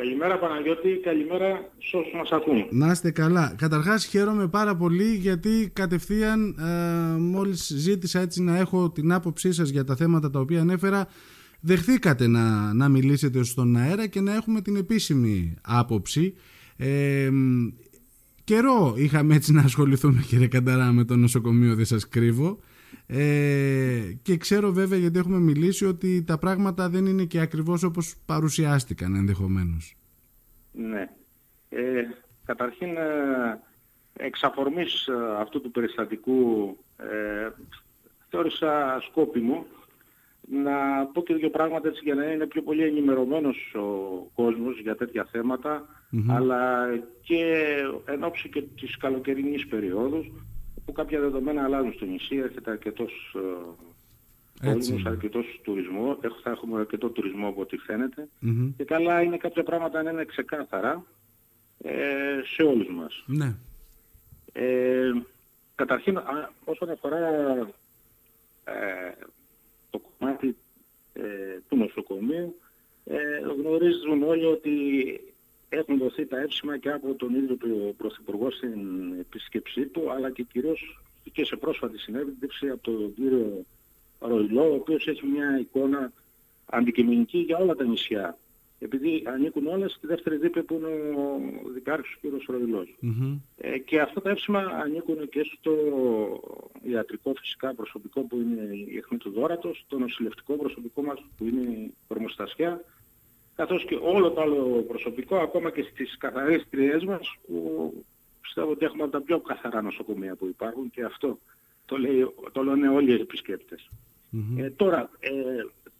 Καλημέρα Παναγιώτη, καλημέρα σε όσους μας ακούν. Να είστε καλά. Καταρχάς χαίρομαι πάρα πολύ γιατί κατευθείαν ε, μόλις ζήτησα έτσι να έχω την άποψή σας για τα θέματα τα οποία ανέφερα δεχθήκατε να, να μιλήσετε στον αέρα και να έχουμε την επίσημη άποψη. Ε, καιρό είχαμε έτσι να ασχοληθούμε κύριε Κανταρά με το νοσοκομείο, δεν σας κρύβω. Ε, και ξέρω βέβαια γιατί έχουμε μιλήσει ότι τα πράγματα δεν είναι και ακριβώς όπως παρουσιάστηκαν ενδεχομένως. Ναι. Ε, καταρχήν ε, εξ αφορμής ε, αυτού του περιστατικού ε, θεώρησα σκόπιμο να πω και δύο πράγματα έτσι για να είναι πιο πολύ ενημερωμένος ο κόσμος για τέτοια αλλά και εν ώψη και της καλοκαιρινής περίοδου που κάποια δεδομένα αλλάζουν στο νησί, έρχεται αρκετός ε, κόσμος, αρκετός τουρισμό, θα έχουμε αρκετό τουρισμό από ό,τι και καλά είναι κάποια πράγματα να είναι ξεκάθαρα ε, σε όλους μας. Ναι. Ε, καταρχήν, όσον αφορά ε, το κομμάτι ε, του νοσοκομείου, ε, γνωρίζουν όλοι ότι έχουν δοθεί τα έψημα και από τον ίδιο του Πρωθυπουργό στην επίσκεψή του, αλλά και κυρίως και σε πρόσφατη συνέντευξη από τον κύριο Ροϊλό, ο οποίος έχει μια εικόνα αντικειμενική για όλα τα νησιά. Επειδή ανήκουν όλα στη δεύτερη δίπλα που είναι ο δικάρχης ο κύριος Ροϊλός. Ε, και αυτά τα έψημα ανήκουν και στο ιατρικό φυσικά προσωπικό που είναι η αιχμή του δόρατος, το νοσηλευτικό προσωπικό μας που είναι η προμοστασιά, καθώς και όλο το άλλο προσωπικό, ακόμα και στις καθαρίστριές μας, που πιστεύω ότι έχουμε από τα πιο καθαρά νοσοκομεία που υπάρχουν και αυτό το, λέει, το λένε όλοι οι επισκεπτες Ε, τώρα, ε,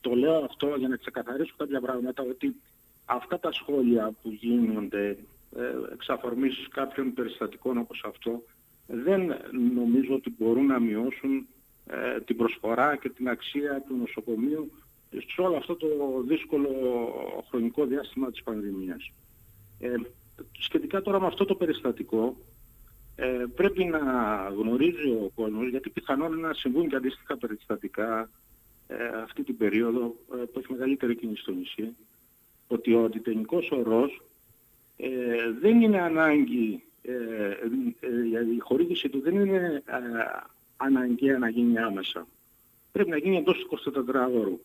το λέω αυτό για να ξεκαθαρίσω κάποια πράγματα, ότι αυτά τα σχόλια που γίνονται ε, εξ αφορμής κάποιων περιστατικών όπως αυτό, δεν νομίζω ότι μπορούν να μειώσουν ε, την προσφορά και την αξία του νοσοκομείου σε όλο αυτό το δύσκολο χρονικό διάστημα της πανδημίας. Ε, σχετικά τώρα με αυτό το περιστατικό, ε, πρέπει να γνωρίζει ο κόσμος, γιατί πιθανόν να συμβούν και αντίστοιχα περιστατικά ε, αυτή την περίοδο ε, που έχει μεγαλύτερη κίνηση στο νησί, ότι ο αντιτενικός ορός ε, δεν είναι ανάγκη, ε, η χορήγηση του δεν είναι αναγκαία να γίνει άμεσα. Πρέπει να γίνει εντός 24 ώρου.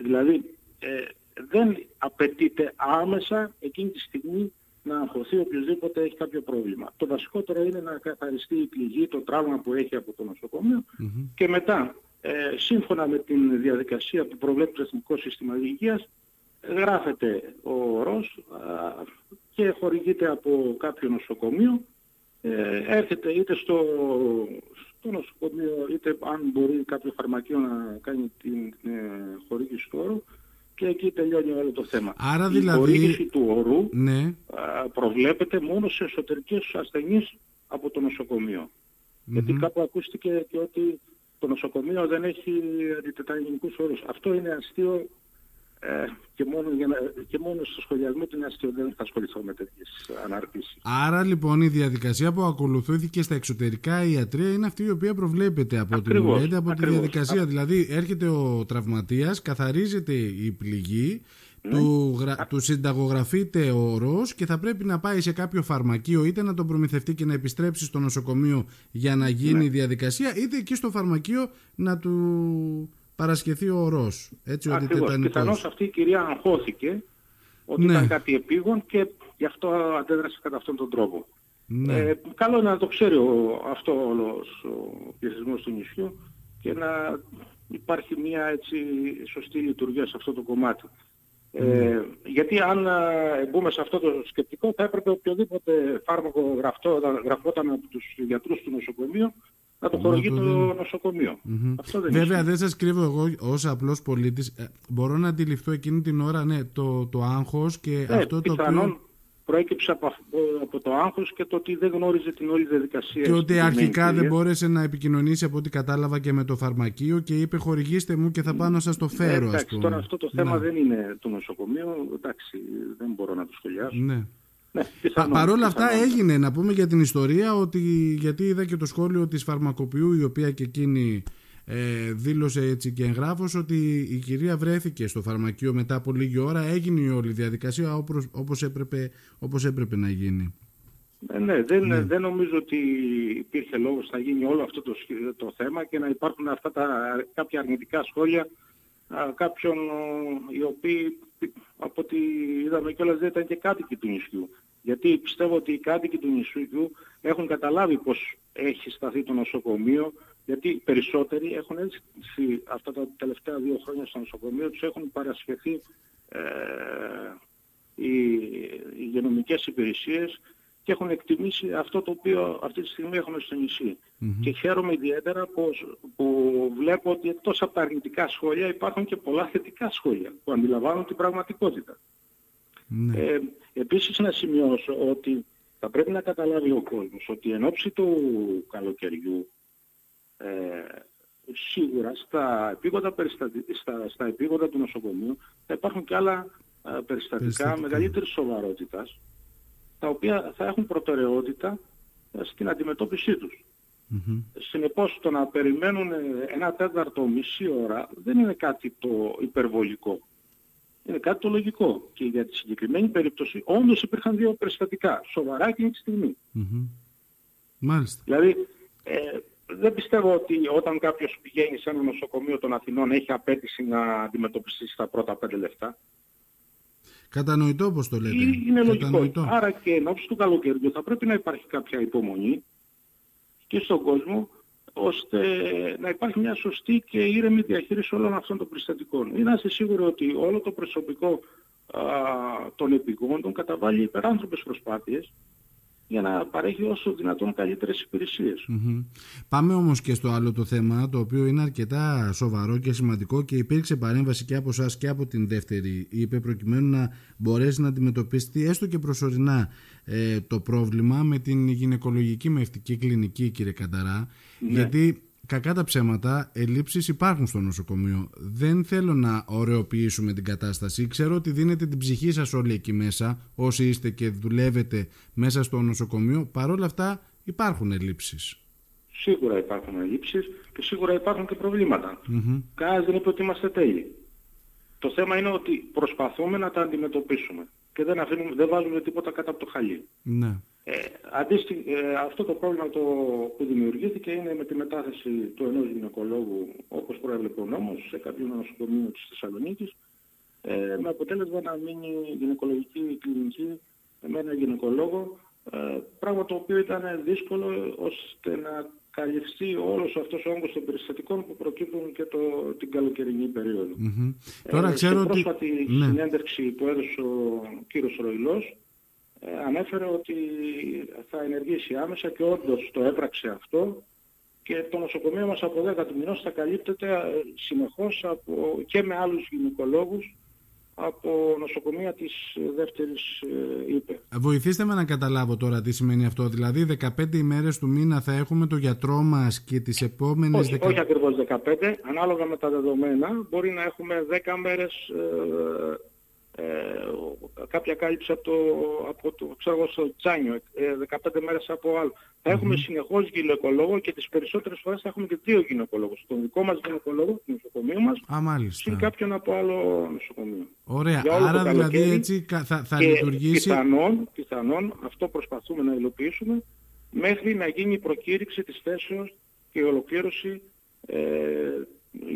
Δηλαδή ε, δεν απαιτείται άμεσα εκείνη τη στιγμή να αγχωθεί οποιοδήποτε έχει κάποιο πρόβλημα. Το βασικότερο είναι να καθαριστεί η πληγή, το τραύμα που έχει από το νοσοκομείο και μετά, ε, σύμφωνα με την διαδικασία που προβλέπει το Εθνικό Σύστημα Υγείας, γράφεται ο ορός και χορηγείται από κάποιο νοσοκομείο, ε, έρχεται είτε στο, το νοσοκομείο, είτε αν μπορεί κάποιο φαρμακείο να κάνει την ε, χορήγηση του όρου και εκεί τελειώνει όλο το θέμα. Άρα η δηλαδή... χορήγηση του όρου ναι. προβλέπεται μόνο σε εσωτερικές ασθενείς από το νοσοκομείο. Γιατί κάπου ακούστηκε και ότι το νοσοκομείο δεν έχει αντιτεταγενικούς όρους. Αυτό είναι αστείο ε, και, μόνο για να, και μόνο στο σχολιασμό του αστείο δεν θα ασχοληθώ με τέτοιες αναρτήσεις. Άρα λοιπόν η διαδικασία που ακολουθήθηκε στα εξωτερικά ιατρία είναι αυτή η οποία προβλέπεται από ακριβώς, την από τη διαδικασία. Δηλαδή έρχεται ο τραυματίας, καθαρίζεται η πληγή, ναι. του, του συνταγογραφείται ο ορός και θα πρέπει να πάει σε κάποιο φαρμακείο είτε να τον προμηθευτεί και να επιστρέψει στο νοσοκομείο για να γίνει ναι. η διαδικασία είτε εκεί στο φαρμακείο να του παρασχεθεί ο ορός. Έτσι ότι Πιθανώς αυτή η κυρία αγχώθηκε ότι ναι. ήταν κάτι επίγον και γι' αυτό αντέδρασε κατά αυτόν τον τρόπο. Ναι. Ε, καλό είναι να το ξέρει ο, αυτό όλος ο πληθυσμός του νησιού και να υπάρχει μια έτσι σωστή λειτουργία σε αυτό το κομμάτι. Ε, ναι. γιατί αν ε, μπούμε σε αυτό το σκεπτικό θα έπρεπε οποιοδήποτε φάρμακο γραφόταν από τους γιατρούς του νοσοκομείου να το χορηγεί το νοσοκομείο. Αυτό δεν Βέβαια δεν σας κρύβω εγώ ως απλός πολίτης. Ε, μπορώ να αντιληφθώ εκείνη την ώρα ναι, το, το άγχος και ε, αυτό το οποίο... προέκυψε από, από το άγχος και το ότι δεν γνώριζε την όλη διαδικασία. Και ότι αρχικά δεν μπόρεσε να επικοινωνήσει από ό,τι κατάλαβα και με το φαρμακείο και είπε χορηγήστε μου και θα πάω να σας το φέρω. Ε, εντάξει, τώρα αυτό το θέμα ναι. δεν είναι το νοσοκομείο. Εντάξει, δεν μπορώ να το σχολιάσω. Ναι. Ναι, Παρ' όλα αυτά έγινε να πούμε για την ιστορία ότι γιατί είδα και το σχόλιο της φαρμακοποιού η οποία και εκείνη ε, δήλωσε έτσι και εγγράφος ότι η κυρία βρέθηκε στο φαρμακείο μετά από λίγη ώρα έγινε η όλη διαδικασία όπως, όπως, έπρεπε, όπως έπρεπε να γίνει. Ε, ναι, δεν, ναι. δεν νομίζω ότι υπήρχε λόγος να γίνει όλο αυτό το, το θέμα και να υπάρχουν αυτά τα κάποια αρνητικά σχόλια α, κάποιων οι οποίοι από ό,τι είδαμε κιόλας δεν ήταν και κάτοικοι του νησιού. Γιατί πιστεύω ότι οι κάτοικοι του νησιού έχουν καταλάβει πως έχει σταθεί το νοσοκομείο, γιατί περισσότεροι έχουν έτσι αυτά τα τελευταία δύο χρόνια στο νοσοκομείο, τους έχουν παρασχεθεί ε, οι υγειονομικές υπηρεσίες και έχουν εκτιμήσει αυτό το οποίο αυτή τη στιγμή έχουμε στο νησι Και χαίρομαι ιδιαίτερα πως, που βλέπω ότι εκτός από τα αρνητικά σχόλια υπάρχουν και πολλά θετικά σχόλια που αντιλαμβάνουν την πραγματικότητα. Mm-hmm. Ε, επίσης να σημειώσω ότι θα πρέπει να καταλάβει ο κόσμος ότι εν ώψη του καλοκαιριού ε, σίγουρα στα επίγοντα, στα, στα επίγοντα του νοσοκομείου θα υπάρχουν και άλλα ε, περιστατικά, περιστατικά μεγαλύτερης σοβαρότητας τα οποία θα έχουν προτεραιότητα ε, στην αντιμετώπιση τους. Mm-hmm. Συνεπώς το να περιμένουν ένα τέταρτο μισή ώρα δεν είναι κάτι το υπερβολικό. Είναι κάτι το λογικό. Και για τη συγκεκριμένη περίπτωση όντως υπήρχαν δύο περιστατικά, σοβαρά εκείνη τη στιγμή. Mm-hmm. Μάλιστα. Δηλαδή ε, δεν πιστεύω ότι όταν κάποιος πηγαίνει σε ένα νοσοκομείο των Αθηνών έχει απέτηση να αντιμετωπιστεί στα πρώτα πέντε λεπτά. Κατανοητό όπως το λέτε. Είναι λογικό. Άρα και εν ώψη του καλοκαιριού θα πρέπει να υπάρχει κάποια υπομονή και στον κόσμο ώστε να υπάρχει μια σωστή και ήρεμη διαχείριση όλων αυτών των περιστατικών. Είμαστε σίγουροι ότι όλο το προσωπικό α, των επιγόντων καταβάλει υπεράνθρωπες προσπάθειες για να παρέχει όσο δυνατόν καλύτερες Πάμε όμως και στο άλλο το θέμα το οποίο είναι αρκετά σοβαρό και σημαντικό και υπήρξε παρέμβαση και από εσά και από την δεύτερη. Είπε προκειμένου να μπορέσει να αντιμετωπίσει έστω και προσωρινά ε, το πρόβλημα με την γυναικολογική μευτική κλινική κύριε Κανταρά. Ναι. γιατί κακά τα ψέματα, ελλείψεις υπάρχουν στο νοσοκομείο. Δεν θέλω να ωρεοποιήσουμε την κατάσταση. Ξέρω ότι δίνετε την ψυχή σας όλοι εκεί μέσα, όσοι είστε και δουλεύετε μέσα στο νοσοκομείο. Παρ' όλα αυτά υπάρχουν ελλείψεις. Σίγουρα υπάρχουν ελλείψεις και σίγουρα υπάρχουν και προβλήματα. Mm-hmm. δεν είπε ότι είμαστε τέλειοι. Το θέμα είναι ότι προσπαθούμε να τα αντιμετωπίσουμε και δεν, αφήνουμε, δεν βάζουμε τίποτα κάτω από το χαλί. Ναι. Ε, ε, αυτό το πρόβλημα το, που δημιουργήθηκε είναι με τη μετάθεση του ενός γυναικολόγου όπως προέβλεπε ο νόμος σε κάποιο νοσοκομείο της Θεσσαλονίκης ε, με αποτέλεσμα να μείνει γυναικολογική κλινική με ένα γυναικολόγο ε, πράγμα το οποίο ήταν δύσκολο ώστε να καλυφθεί όλος αυτός ο όγκος των περιστατικών που προκύπτουν και το, την καλοκαιρινή περίοδο. Mm-hmm. Τώρα ξέρω ότι... πρόσφατη ναι. συνέντευξη που έδωσε ο κύριος Ροϊλός ε, ανέφερε ότι θα ενεργήσει άμεσα και όντως το έπραξε αυτό και το νοσοκομείο μας από 10 του μηνός θα καλύπτεται ε, συνεχώς από, και με άλλους γυναικολόγους από νοσοκομεία της δεύτερης ε, ΥΠΕ. Βοηθήστε με να καταλάβω τώρα τι σημαίνει αυτό. Δηλαδή 15 ημέρες του μήνα θα έχουμε το γιατρό μας και τις επόμενες... Όχι, 10... όχι ακριβώς 15. Ανάλογα με τα δεδομένα μπορεί να έχουμε 10 μέρες ε, κάποια κάλυψη από το, από το ξέρω, στο Τσάνιο, 15 ε, μέρες από άλλο. Θα έχουμε συνεχώς γυναικολόγο και τις περισσότερες φορές θα έχουμε και δύο γυναικολόγους. Τον δικό μας γυναικολόγο, το νοσοκομείο μας, Α, μάλιστα. και κάποιον από άλλο νοσοκομείο. Ωραία, άρα δηλαδή έτσι θα, θα και λειτουργήσει... Πιθανόν, πιθανόν, αυτό προσπαθούμε να υλοποιήσουμε, μέχρι να γίνει η προκήρυξη της θέσεως και η ολοκλήρωση ε,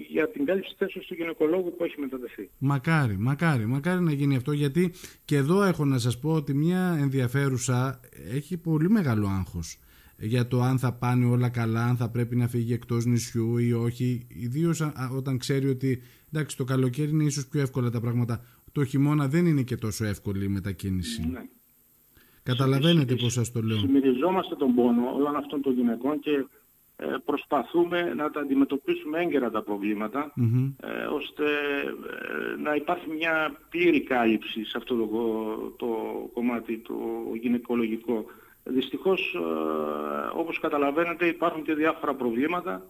για την κάλυψη θέσεως του γυναικολόγου που έχει μεταδεθεί. Μακάρι, μακάρι, μακάρι να γίνει αυτό γιατί και εδώ έχω να σας πω ότι μια ενδιαφέρουσα έχει πολύ μεγάλο άγχος για το αν θα πάνε όλα καλά, αν θα πρέπει να φύγει εκτός νησιού ή όχι, ιδίως όταν ξέρει ότι εντάξει το καλοκαίρι είναι ίσως πιο εύκολα τα πράγματα, το χειμώνα δεν είναι και τόσο εύκολη η μετακίνηση. Ναι. Καταλαβαίνετε πώς σας το λέω. Συμμεριζόμαστε τον πόνο όλων αυτών των γυναικών και ε, προσπαθούμε να τα αντιμετωπίσουμε έγκαιρα τα προβληματα ε, ώστε ε, να υπάρχει μια πλήρη κάλυψη σε αυτό το, το κομμάτι το γυναικολογικό. Δυστυχώς όπως καταλαβαίνετε υπάρχουν και διάφορα προβλήματα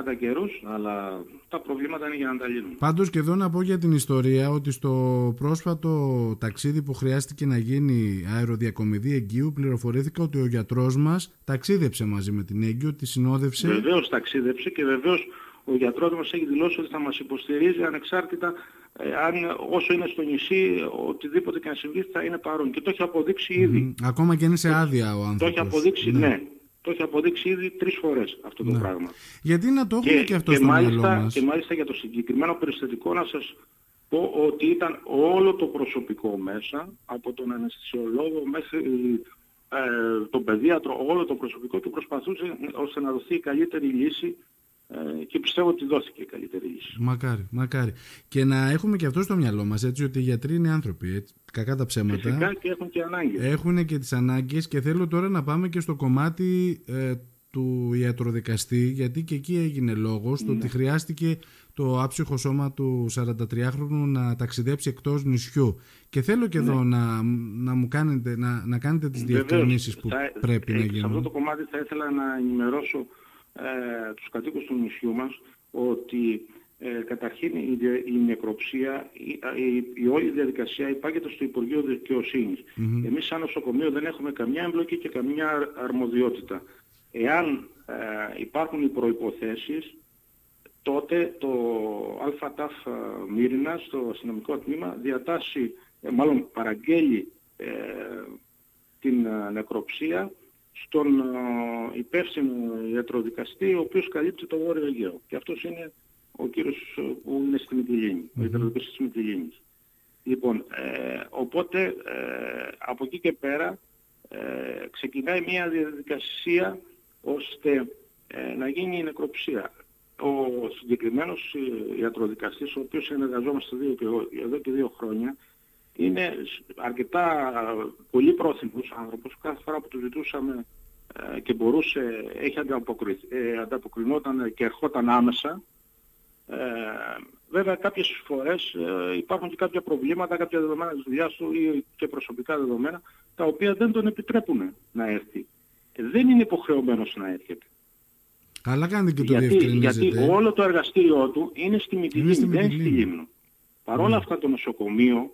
κατά καιρούς, αλλά τα προβλήματα είναι για να τα λύνουν. Πάντως και εδώ να πω για την ιστορία ότι στο πρόσφατο ταξίδι που χρειάστηκε να γίνει αεροδιακομιδή Εγγύου, πληροφορήθηκα ότι ο γιατρός μας ταξίδεψε μαζί με την Έγκυο, τη συνόδευσε. Βεβαίως ταξίδεψε και βεβαίως ο γιατρός μας έχει δηλώσει ότι θα μας υποστηρίζει ανεξάρτητα ε, αν όσο είναι στο νησί, οτιδήποτε και να συμβεί θα είναι παρόν. Και το έχει αποδείξει ήδη. Ακόμα και είναι σε άδεια ο άνθρωπος. Το έχει αποδείξει, ναι. ναι. Το έχει αποδείξει ήδη τρεις φορές αυτό το ναι. πράγμα. Γιατί να το έχουμε και, και αυτό και στο μάλιστα, μυαλό μας. Και μάλιστα για το συγκεκριμένο περιστατικό να σας πω ότι ήταν όλο το προσωπικό μέσα, από τον αναισθησιολόγο μέχρι ε, τον παιδίατρο, όλο το προσωπικό του προσπαθούσε ώστε να δοθεί η καλύτερη λύση ε, και πιστεύω ότι δόθηκε η καλύτερη λύση. Μακάρι, μακάρι. Και να έχουμε και αυτό στο μυαλό μας, έτσι, ότι οι γιατροί είναι άνθρωποι, έτσι, κακά τα ψέματα. Φυσικά και έχουν και ανάγκες. Έχουν και τις ανάγκες και θέλω τώρα να πάμε και στο κομμάτι ε, του ιατροδικαστή, γιατί και εκεί έγινε λόγος, ναι. το ότι χρειάστηκε το άψυχο σώμα του 43χρονου να ταξιδέψει εκτός νησιού. Και θέλω και ναι. εδώ να, να μου κάνετε, να, να κάνετε τις διευκρινήσεις που πρέπει ε, να γίνουν. Σε αυτό το κομμάτι θα ήθελα να ενημερώσω ε, τους κατοίκους του νησιού μας ότι ε, καταρχήν η, η νεκροψία, η, η, όλη διαδικασία υπάγεται στο Υπουργείο Δικαιοσύνης. Mm-hmm. Εμείς σαν νοσοκομείο δεν έχουμε καμιά εμπλοκή και καμιά αρμοδιότητα. Εάν ε, υπάρχουν οι προϋποθέσεις, τότε το ΑΤΑΦ Μύρινας, το αστυνομικό τμήμα, διατάσσει, ε, μάλλον παραγγέλει ε, την νεκροψία στον υπεύθυνο ιατροδικαστή, ο οποίος καλύπτει το Βόρειο Αιγαίο. Και αυτός είναι ο κύριος που είναι στη Μητυλίνη, ο ιατροδικαστής της Μητυλίνης. Λοιπόν, ε, οπότε ε, από εκεί και πέρα ε, ξεκινάει μια διαδικασία ώστε ε, να γίνει η νεκροψία. Ο συγκεκριμένος ιατροδικαστής, ο οποίος συνεργαζόμαστε εδώ και δύο χρόνια, είναι αρκετά πολύ πρόθυμος άνθρωπος. Κάθε φορά που του ζητούσαμε ε, και μπορούσε, έχει ε, ανταποκρινόταν και ερχόταν άμεσα. Ε, βέβαια κάποιες φορές ε, υπάρχουν και κάποια προβλήματα, κάποια δεδομένα της δουλειάς του ή και προσωπικά δεδομένα, τα οποία δεν τον επιτρέπουν να έρθει. δεν είναι υποχρεωμένος να έρχεται. Αλλά κάνει και το γιατί, γιατί όλο το εργαστήριό του είναι στη Μητυλίνη, δεν είναι στη Λίμνο. Παρ' όλα αυτά το νοσοκομείο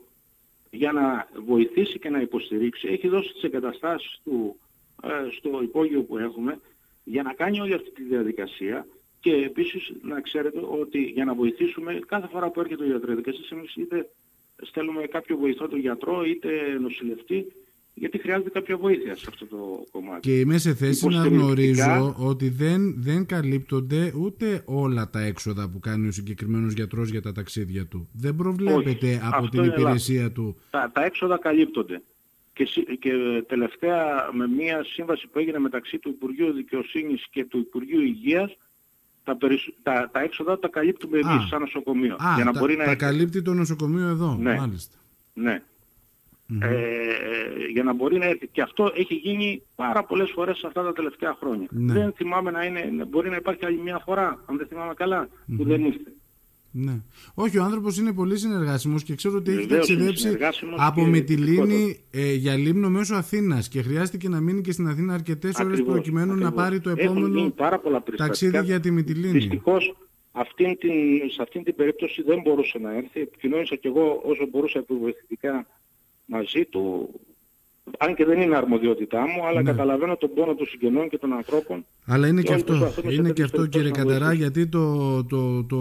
για να βοηθήσει και να υποστηρίξει. Έχει δώσει τις εγκαταστάσεις του ε, στο υπόγειο που έχουμε για να κάνει όλη αυτή τη διαδικασία και επίσης να ξέρετε ότι για να βοηθήσουμε κάθε φορά που έρχεται ο ιατροδικαστής εμείς είτε στέλνουμε κάποιο βοηθό τον γιατρό είτε νοσηλευτή γιατί χρειάζεται κάποια βοήθεια σε αυτό το κομμάτι. Και είμαι σε θέση να γνωρίζω ότι δεν, δεν καλύπτονται ούτε όλα τα έξοδα που κάνει ο συγκεκριμένος γιατρός για τα ταξίδια του. Δεν προβλέπεται από την υπηρεσία του. Τα, τα έξοδα καλύπτονται. Και, και τελευταία με μια σύμβαση που έγινε μεταξύ του Υπουργείου Δικαιοσύνης και του Υπουργείου Υγείας τα, τα, τα έξοδα τα καλύπτουμε εμείς σαν νοσοκομείο. Α, για να τα, μπορεί να τα καλύπτει το νοσοκομείο εδώ, ναι. μάλιστα. Ναι. Ε, για να μπορεί να έρθει. Και αυτό έχει γίνει πάρα πολλές φορές αυτά τα τελευταία χρόνια. Ναι. Δεν θυμάμαι να είναι, μπορεί να υπάρχει άλλη μια φορά, αν δεν θυμάμαι καλά, που δεν ήρθε. Ναι. Όχι, ο άνθρωπος είναι πολύ συνεργάσιμος και ξέρω ότι έχει ταξιδέψει από Μυτιλίνη ε, για Λίμνο μέσω Αθήνας και χρειάστηκε να μείνει και στην Αθήνα αρκετές ώρες προκειμένου να πάρει το επόμενο ταξίδι για τη Μυτιλίνη. Δυστυχώς αυτήν την, σε αυτήν την περίπτωση δεν μπορούσε να έρθει. Επικοινώνησα και εγώ όσο μπορούσα επιβοηθητικά μαζί του, αν και δεν είναι αρμοδιότητά μου, αλλά ναι. καταλαβαίνω τον πόνο των συγγενών και των ανθρώπων. Αλλά είναι και, αυτό, είναι και αυτό κύριε Κατερά, γιατί το, το, το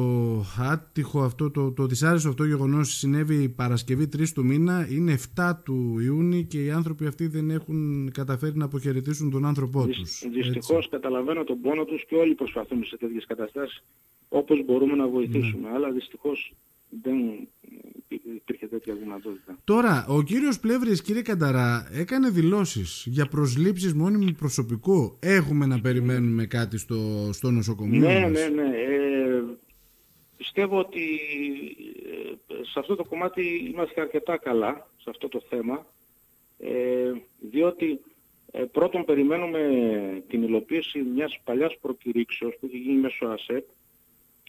άτυχο αυτό, το, το δυσάρεστο αυτό γεγονός συνέβη Παρασκευή 3 του μήνα, είναι 7 του Ιούνιου και οι άνθρωποι αυτοί δεν έχουν καταφέρει να αποχαιρετήσουν τον άνθρωπό τους. Δυστυχώς καταλαβαίνω τον πόνο τους και όλοι προσπαθούμε σε τέτοιες καταστάσεις όπως μπορούμε να βοηθήσουμε. Ναι. Αλλά δυστυχώς δεν υπήρχε τέτοια δυνατότητα. Τώρα, ο κύριος Πλεύρης, κύριε Κανταρά, έκανε δηλώσεις για προσλήψεις μόνιμου προσωπικού. Έχουμε να περιμένουμε κάτι στο, στο νοσοκομείο Ναι, μας. ναι, ναι. Ε, πιστεύω ότι ε, σε αυτό το κομμάτι είμαστε αρκετά καλά, σε αυτό το θέμα, ε, διότι ε, πρώτον περιμένουμε την υλοποίηση μιας παλιάς προκηρύξεως που έχει γίνει μέσω ΑΣΕΠ,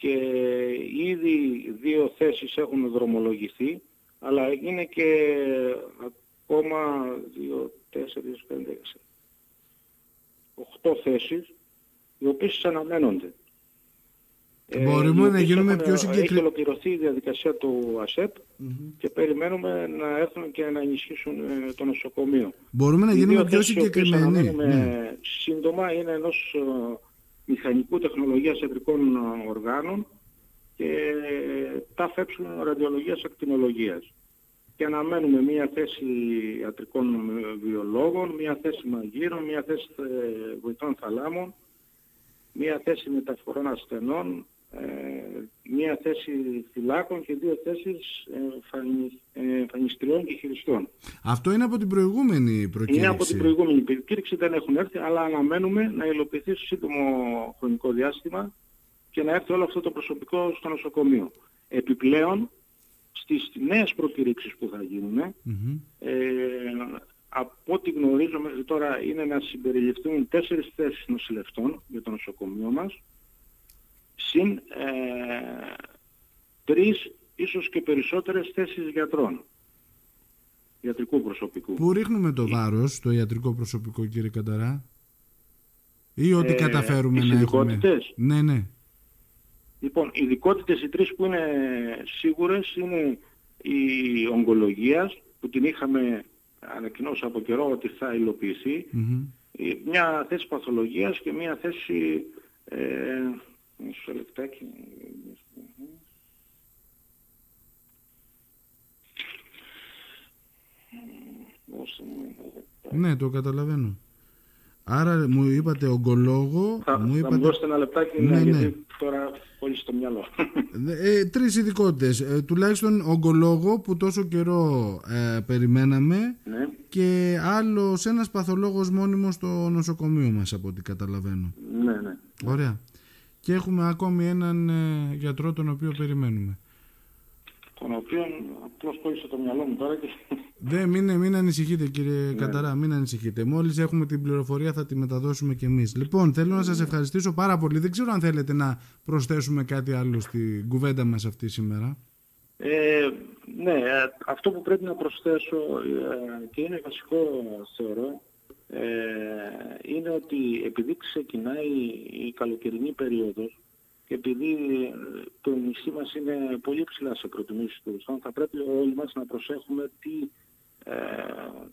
και ήδη δύο θέσεις έχουν δρομολογηθεί, αλλά είναι και ακόμα δύο, τέσσερις, πέντε, έξι, οχτώ θέσεις, οι οποίες αναμένονται. Ε, Μπορούμε να γίνουμε πιο συγκεκριμένοι. Έχει ολοκληρωθεί η διαδικασία του ΑΣΕΠ και περιμένουμε να έρθουν και να ενισχύσουν ε, το νοσοκομείο. Μπορούμε να γίνουμε πιο συγκεκριμένοι. Ναι. Σύντομα είναι ενός μηχανικού τεχνολογίας ιατρικών οργάνων και τα φέψουν ραδιολογίας ακτινολογίας. Και αναμένουμε μία θέση ιατρικών βιολόγων, μία θέση μαγείρων, μία θέση ε, βοηθών θαλάμων, μία θέση μεταφορών ασθενών, ε, μία θέση φυλάκων και δύο θέσεις εμφανιστριών και χειριστών. Αυτό είναι από την προηγούμενη προκήρυξη. Είναι από την προηγούμενη προκήρυξη, δεν έχουν έρθει, αλλά αναμένουμε να υλοποιηθεί σε σύντομο χρονικό διάστημα και να έρθει όλο αυτό το προσωπικό στο νοσοκομείο. Επιπλέον, στις νέες προκήρυξεις που θα γίνουν, ε, από ό,τι γνωρίζω μέχρι τώρα είναι να συμπεριληφθούν τέσσερις θέσεις νοσηλευτών για το νοσοκομείο μας, συν ε, τρεις ίσως και περισσότερες θέσεις γιατρών, ιατρικού προσωπικού. Πού ρίχνουμε το βάρος το ιατρικό προσωπικό κύριε Κανταρά; Ή ότι ε, καταφέρουμε να έχουμε... Ναι, ναι. Λοιπόν, οι ειδικότητες οι τρεις που είναι σίγουρες είναι η ογκολογία που την είχαμε ανακοινώσει από καιρό ότι θα υλοποιηθεί, μια θέση παθολογίας και μια θέση ε, Μισό λεπτάκι. Ναι, το καταλαβαίνω. Άρα μου είπατε ογκολόγο. Θα, μου, είπατε... θα μου δώσετε ένα λεπτάκι ναι, ναι. γιατί τώρα πολύ στο μυαλό. Ε, τρεις ειδικότητες. Ε, τουλάχιστον ογκολόγο που τόσο καιρό ε, περιμέναμε ναι. και άλλος ένας παθολόγος μόνιμος στο νοσοκομείο μας από ό,τι καταλαβαίνω. Ναι, ναι. Ωραία και έχουμε ακόμη έναν ε, γιατρό τον οποίο περιμένουμε. Τον οποίο απλώς κόλλησε το μυαλό μου τώρα και... Δεν, μην, μην ανησυχείτε κύριε ναι. Καταρά, μην ανησυχείτε. Μόλις έχουμε την πληροφορία θα τη μεταδώσουμε κι εμείς. Λοιπόν, θέλω να σας ευχαριστήσω πάρα πολύ. Δεν ξέρω αν θέλετε να προσθέσουμε κάτι άλλο στην κουβέντα μας αυτή σήμερα. Ε, ναι, ε, αυτό που πρέπει να προσθέσω ε, και είναι βασικό θεωρώ ε, είναι ότι επειδή ξεκινάει η καλοκαιρινή περίοδος και επειδή ε, το νησί μας είναι πολύ ψηλά σε προτιμήσεις τουριστών, θα πρέπει όλοι μας να προσέχουμε τι, ε,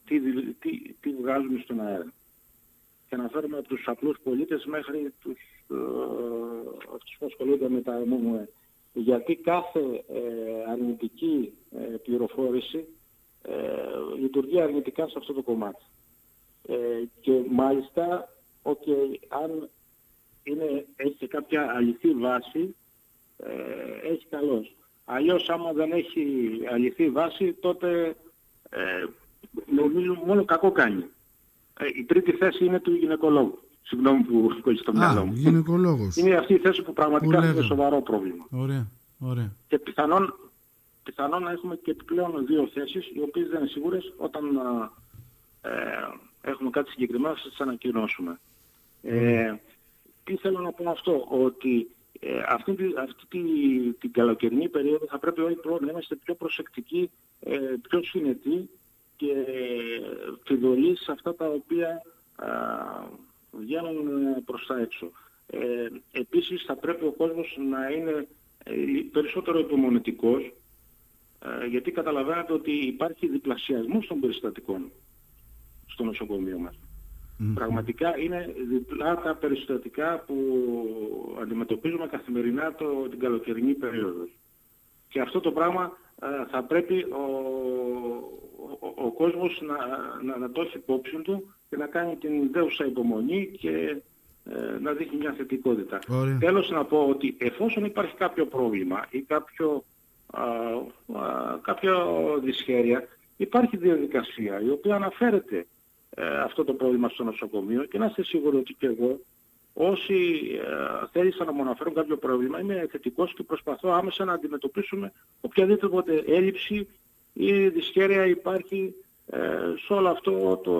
τι, τι, τι βγάζουμε στον αέρα. Και να φέρουμε από τους απλούς πολίτες μέχρι τους, ε, αυτούς που ασχολούνται με τα ΜΜΕ. Γιατί κάθε ε, αρνητική ε, πληροφόρηση ε, λειτουργεί αρνητικά σε αυτό το κομμάτι. Ε, και μάλιστα, okay, αν είναι, έχει κάποια αληθή βάση, ε, έχει καλός. Αλλιώς άμα δεν έχει αληθή βάση, τότε ε, νομίζω μόνο κακό κάνει. Ε, η τρίτη θέση είναι του γυναικολόγου. Συγγνώμη που κόλλησε το μυαλό μου. γυναικολόγος. Είναι αυτή η θέση που πραγματικά είναι σοβαρό πρόβλημα. Ωραία, ωραία. Και πιθανόν, πιθανόν να έχουμε και επιπλέον δύο θέσεις, οι οποίες δεν είναι σίγουρες όταν ε, έχουμε κάτι συγκεκριμένο, θα τις ανακοινώσουμε. Ε, τι θέλω να πω αυτό, ότι ε, αυτή, αυτή τη, την καλοκαιρινή περίοδο θα πρέπει όλοι να είμαστε πιο προσεκτικοί, ε, πιο συνετοί και φιδωλοί σε αυτά τα οποία α, βγαίνουν προς τα έξω. Ε, επίσης θα πρέπει ο κόσμος να είναι ε, περισσότερο υπομονετικός ε, γιατί καταλαβαίνετε ότι υπάρχει διπλασιασμός των περιστατικών στο νοσοκομείο μας. Πραγματικά είναι διπλά τα περιστατικά που αντιμετωπίζουμε καθημερινά το, την καλοκαιρινή περίοδο. Και αυτό το πράγμα θα πρέπει ο, ο, ο κόσμος να, να, να, το έχει υπόψη του και να κάνει την δέουσα υπομονή και ε, να δείχνει μια θετικότητα. Ωραία. Τέλος να πω ότι εφόσον υπάρχει κάποιο πρόβλημα ή κάποιο, α, κάποιο δυσχέρεια, υπάρχει διαδικασία η οποία αναφέρεται ε, αυτό το πρόβλημα στο νοσοκομείο και να είστε σίγουροι ότι και εγώ όσοι ε, θέλησαν να μου αναφέρουν κάποιο πρόβλημα είμαι θετικός και προσπαθώ άμεσα να αντιμετωπίσουμε οποιαδήποτε έλλειψη ή δυσχέρεια υπάρχει ε, σε όλο αυτό το,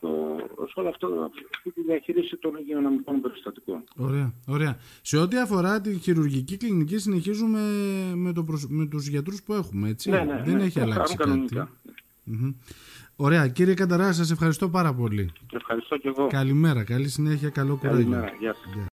το, σε όλο αυτό αυτή τη διαχείριση των υγειονομικών περιστατικών. Ωραία, ωραία. Σε ό,τι αφορά τη χειρουργική κλινική συνεχίζουμε με, το με τους γιατρούς που έχουμε, έτσι. Ναι, ναι, Δεν ναι, έχει αλλάξει κάτι. Ωραία. Κύριε Κανταρά, σας ευχαριστώ πάρα πολύ. Ευχαριστώ και εγώ. Καλημέρα. Καλή συνέχεια. Καλό κουράγιο. Καλημέρα. Γεια σας.